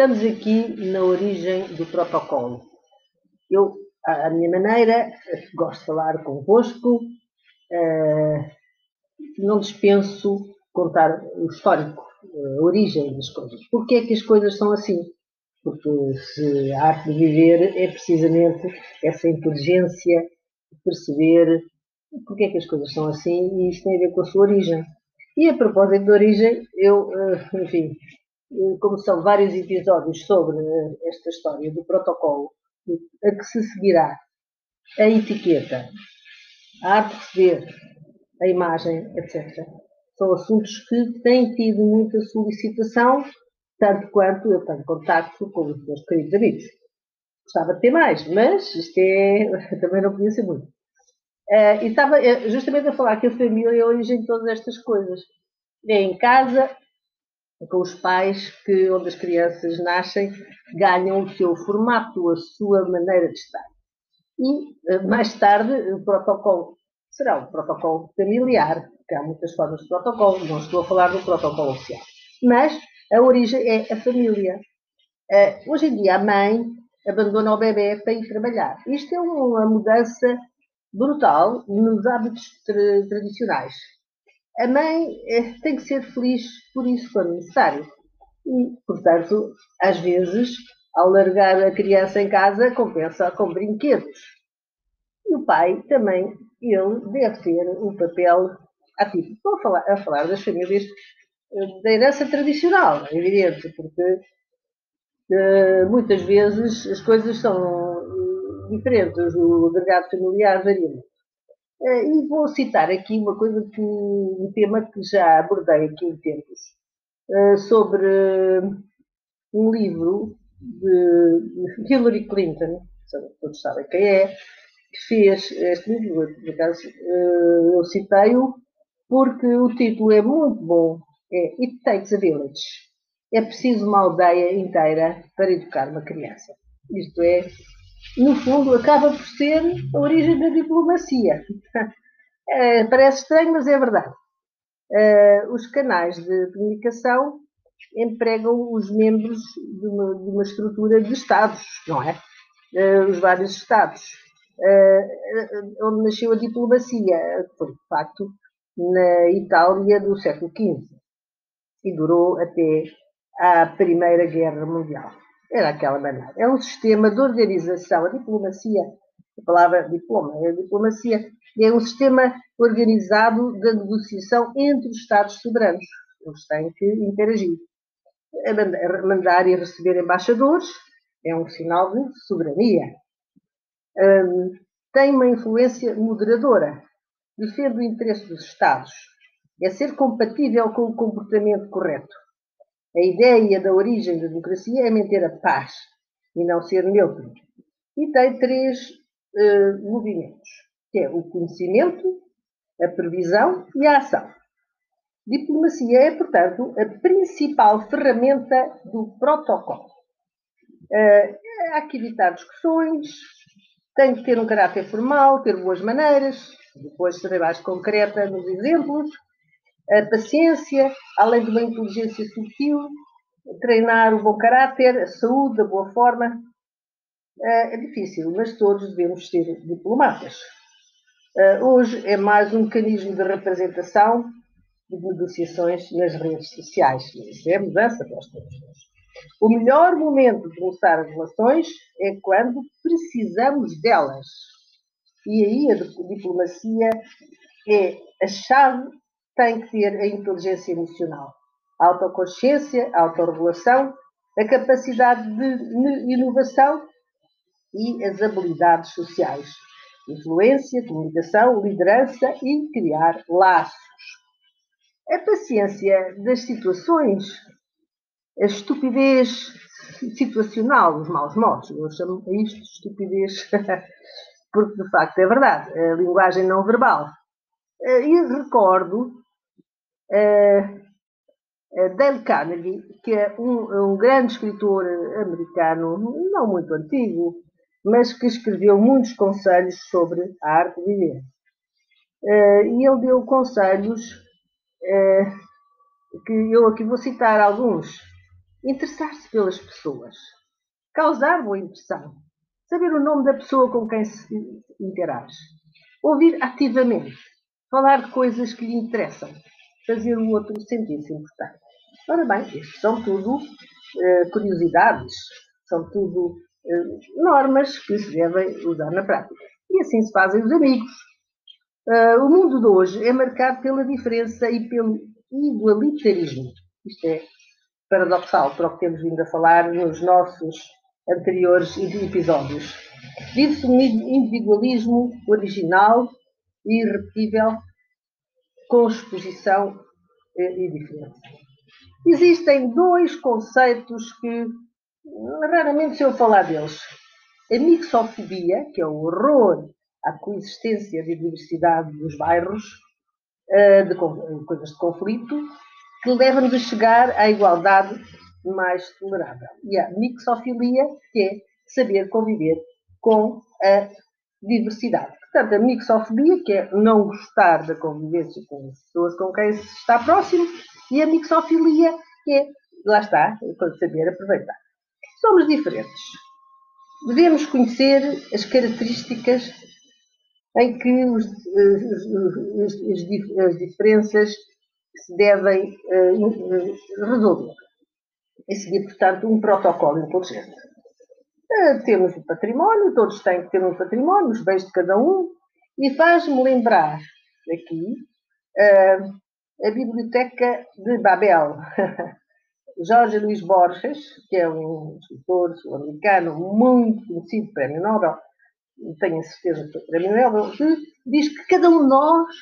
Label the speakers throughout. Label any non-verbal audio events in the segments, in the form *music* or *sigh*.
Speaker 1: Estamos aqui na origem do protocolo. Eu, à minha maneira, gosto de falar convosco, uh, não dispenso contar o histórico, a origem das coisas. Porquê é que as coisas são assim? Porque se a arte de viver é precisamente essa inteligência de perceber porque é que as coisas são assim e isto tem a ver com a sua origem. E a propósito da origem, eu, eh, enfim, eh, como são vários episódios sobre eh, esta história do protocolo, a que se seguirá a etiqueta, a arte de receber, a imagem, etc. São assuntos que têm tido muita solicitação, tanto quanto eu tenho contacto com os meus queridos amigos. Gostava de ter mais, mas isto é, *laughs* também não podia ser muito. Uh, e estava justamente a falar que a família é a origem de todas estas coisas. É em casa, com os pais que, onde as crianças nascem, ganham o seu formato, a sua maneira de estar. E, eh, mais tarde, o protocolo será o protocolo familiar, que há muitas formas de protocolo, não estou a falar do protocolo oficial. Mas a origem é a família. Uh, hoje em dia, a mãe abandona o bebê para ir trabalhar. Isto é uma mudança brutal nos hábitos tra tradicionais. A mãe eh, tem que ser feliz por isso for necessário. E, portanto, às vezes, ao largar a criança em casa, compensa com brinquedos. E o pai também, ele deve ter um papel ativo. Estou a falar, a falar das famílias eh, da herança tradicional, é evidente, porque uh, muitas vezes as coisas são diferentes, o delegado familiar varia. Eh, e vou citar aqui uma coisa que, um tema que já abordei aqui em tempos, eh, sobre um livro de Hillary Clinton, todos sabem quem é, que fez este livro, por acaso eh, eu citei-o, porque o título é muito bom, é It Takes a Village. É preciso uma aldeia inteira para educar uma criança. Isto é, no fundo, acaba por ser a origem da diplomacia. É, *laughs* parece estranho, mas é verdade. É, os canais de comunicação empregam os membros de uma, de uma estrutura de Estados, não é? é os vários Estados. Onde nasceu a diplomacia, foi de facto na Itália do século XV e durou até à Primeira Guerra Mundial. Era aquela maneira. É um sistema de organização. A diplomacia, a palavra diploma, é a diplomacia, é um sistema organizado de negociação entre os Estados soberanos. Eles têm que interagir. Mandar e receber embaixadores é um sinal de soberania. Um, tem uma influência moderadora. Defende o interesse dos Estados. É ser compatível com o comportamento correto. A ideia da origem da democracia é manter a paz e não ser neutro. E tem três uh, movimentos, que é o conhecimento, a previsão e a ação. Diplomacia é, portanto, a principal ferramenta do protocolo. Uh, há que evitar discussões, tem que ter um caráter formal, ter boas maneiras, depois serei mais concreta nos exemplos, a paciência, além de uma inteligência sutil, treinar o bom caráter, a saúde, a boa forma. É difícil, mas todos devemos ser diplomatas. Eh, hoje é mais um mecanismo de representação de negociações nas redes sociais. Isso é mudança os tempos. O melhor momento de começar as relações é quando precisamos delas. E aí a diplomacia é a chave tem que ter a inteligência emocional, a autoconsciência, a autorregulação, a capacidade de inovação e as habilidades sociais. Influência, comunicação, liderança e criar laços. A paciência das situações, a estupidez situacional, os maus modos, eu chamo isto de estupidez, *laughs* porque de facto é verdade, a linguagem não verbal. Eh, e recordo Dale Carnegie, que é um, um, grande escritor americano, não muito antigo, mas que escreveu muitos conselhos sobre a arte de viver. Uh, e ele deu conselhos que eu aqui vou citar alguns. interessar-se pelas pessoas, causar boa impressão, saber o nome da pessoa com quem se interage, ouvir ativamente, falar de coisas que lhe interessam, fazer o outro sentir-se importante. Ora bem, isto são tudo uh, curiosidades, são tudo uh, normas que se devem usar na prática. E assim se fazem os amigos. Uh, o mundo de hoje é marcado pela diferença e pelo igualitarismo. Isto é paradoxal para o que temos vindo a falar nos nossos anteriores episódios. Vive-se um individualismo original e irrepetível, com exposição e diferença. Existem dois conceitos que raramente se eu falar deles. A mixofobia, que é o horror à coexistência de diversidade dos bairros, eh, de coisas de conflito, que leva-nos a chegar à igualdade mais tolerável. E a mixofilia, que é saber conviver com a diversidade. Portanto, a mixofobia, que é não gostar da convivência com as pessoas com quem se está próximo, e a mixofilia, que é, lá está, é saber aproveitar. Somos diferentes. Devemos conhecer as características em que os, as, as, as, diferenças se devem uh, resolver. E seguir, portanto, um protocolo inteligente. Uh, temos o património, todos têm que ter um património, os bens de cada um, e faz-me lembrar aqui uh, a Biblioteca de Babel. *laughs* Jorge Luís Borges, que é um escritor sul-americano muito conhecido, prémio Nobel, tenho a certeza que foi prémio Nobel, que diz que cada um de nós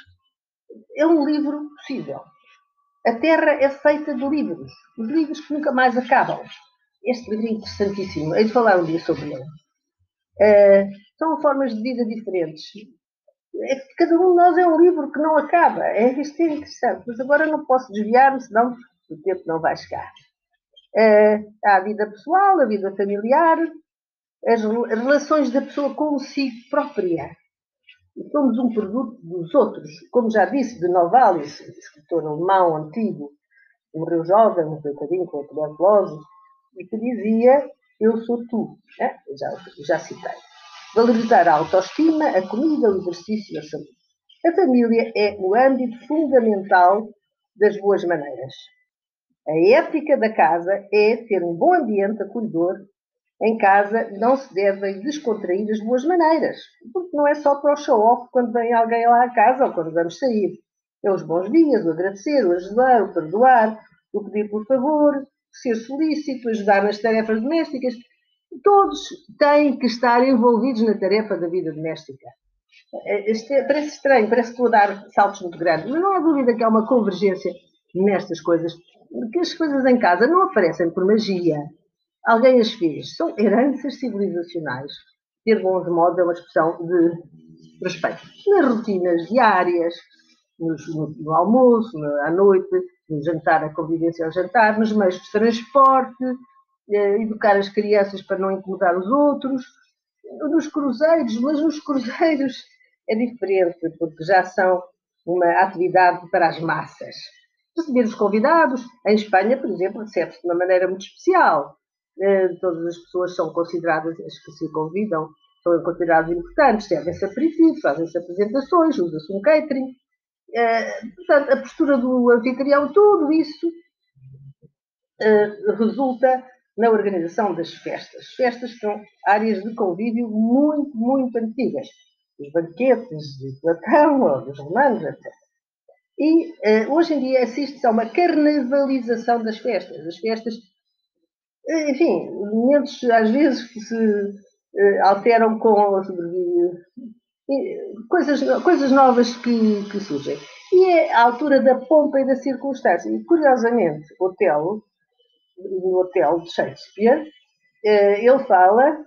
Speaker 1: é um livro possível. A Terra é feita de livros, os livros que nunca mais acabam. Este livro é interessantíssimo, hei de falar um dia sobre ele. Uh, são formas de vida diferentes. É que cada um de nós é um livro que não acaba. É, isto é interessante, mas agora não posso desviar-me, senão o tempo não vai chegar. Uh, há a vida pessoal, a vida familiar, as relações da pessoa consigo própria. Somos um produto dos outros. Como já disse de Novalis, escritor alemão antigo, morreu jovem, um coitadinho com a tuberculose, e que dizia: Eu sou tu. É? Já, já citei. Valorizar a autoestima, a comida, o exercício e a saúde. A família é o âmbito fundamental das boas maneiras. A ética da casa é ter um bom ambiente acolhedor. Em casa não se devem descontrair as boas maneiras, porque não é só para o show-off quando vem alguém lá à casa ou quando vamos sair. É os bons dias, o agradecer, o ajudar, o perdoar, o pedir por favor, ser solícito, ajudar nas tarefas domésticas. Todos têm que estar envolvidos na tarefa da vida doméstica. Este é, parece estranho, parece que estou a dar saltos muito grandes, mas não há dúvida que há uma convergência nestas coisas, que as coisas em casa não aparecem por magia. Alguém as fez. São heranças civilizacionais. Ter bons modos é uma expressão de respeito. Nas rotinas diárias, no, no almoço, à noite, no jantar, a convivência ao jantar, nos meios de transporte, eh, educar as crianças para não incomodar os outros, nos cruzeiros, mas nos cruzeiros é diferente, porque já são uma atividade para as massas. Receber os convidados, em Espanha, por exemplo, recebe-se de uma maneira muito especial. Eh, todas as pessoas são consideradas, as que se convidam, são consideradas importantes, servem-se aperitivos, fazem-se apresentações, usa-se um catering. Eh, portanto, a postura do anfitrião, tudo isso eh, resulta na organização das festas. Festas são áreas de convívio muito, muito antigas. Os banquetes de Platão, dos romanos, etc. E uh, hoje em dia assiste-se a uma carnavalização das festas. As festas, enfim, momentos às vezes que se alteram com coisas, coisas novas que, que surgem. E é a altura da pompa e da circunstância. E, curiosamente, Otelo, no Hotel de Shakespeare, eh, ele fala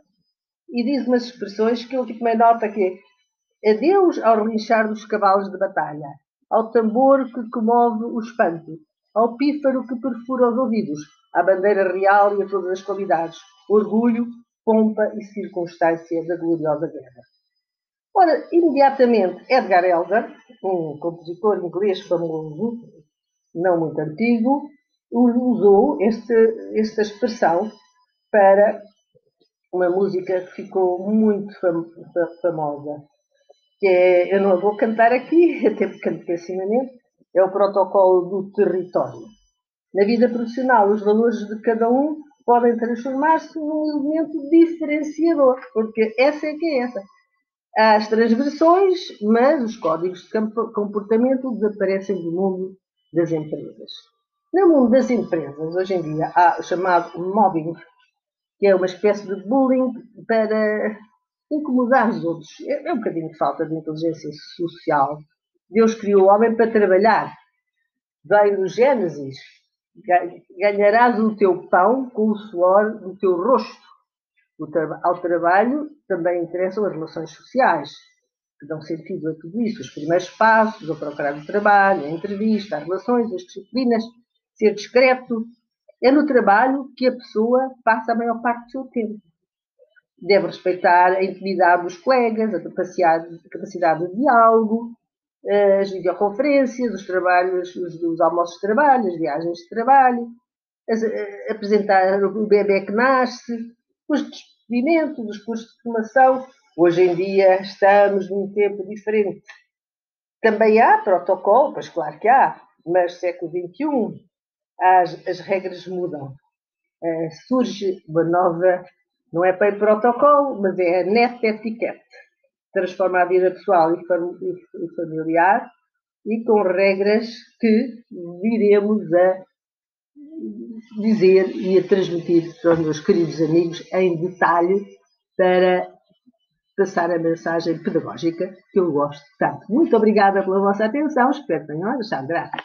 Speaker 1: e diz umas expressões que eu tomei nota que é adeus ao relinchar dos cavalos de batalha, ao tambor que comove o espanto, ao pífaro que perfura os ouvidos, à bandeira real e a todas as qualidades, orgulho, pompa e circunstância da gloriosa guerra. Ora, imediatamente, Edgar Elgar, um compositor inglês famoso, não muito antigo, usou este, esta expressão para uma música que ficou muito famosa, que é, eu não vou cantar aqui, *laughs* até porque canto pessimamente, é o protocolo do território. Na vida profissional, os valores de cada um podem transformar-se num elemento diferenciador, porque essa é que é essa. As transgressões, mas os códigos de comportamento desaparecem do mundo das empresas. No mundo das empresas, hoje em dia, há o chamado mobbing, que é uma espécie de bullying para incomodar os outros. É, é um bocadinho de falta de inteligência social. Deus criou o homem para trabalhar. Vem no Gênesis. Ganharás o teu pão com o suor do teu rosto. Ao trabalho também interessam as relações sociais, que dão sentido a tudo isso. Os primeiros passos, o procurar o trabalho, a entrevista, as relações, as disciplinas, ser discreto. É no trabalho que a pessoa passa a maior parte do seu tempo. Deve respeitar a intimidade dos colegas, a capacidade, a capacidade de diálogo, as videoconferências, os trabalhos, os, os almoços de trabalho, as viagens de trabalho, as, apresentar o bebê que nasce, os despedimentos, os cursos de formação. Hoje em dia estamos num tempo diferente. Também há protocolo, pois claro que há, mas século XXI as, as regras mudam. Uh, surge uma nova, não é para protocolo, mas é a net etiquette. Transforma a vida pessoal e, e familiar e com regras que viremos a dizer e a transmitir para os meus queridos amigos em detalhe para passar a mensagem pedagógica que eu gosto tanto. Muito obrigada pela vossa atenção, espero que tenham achado graça.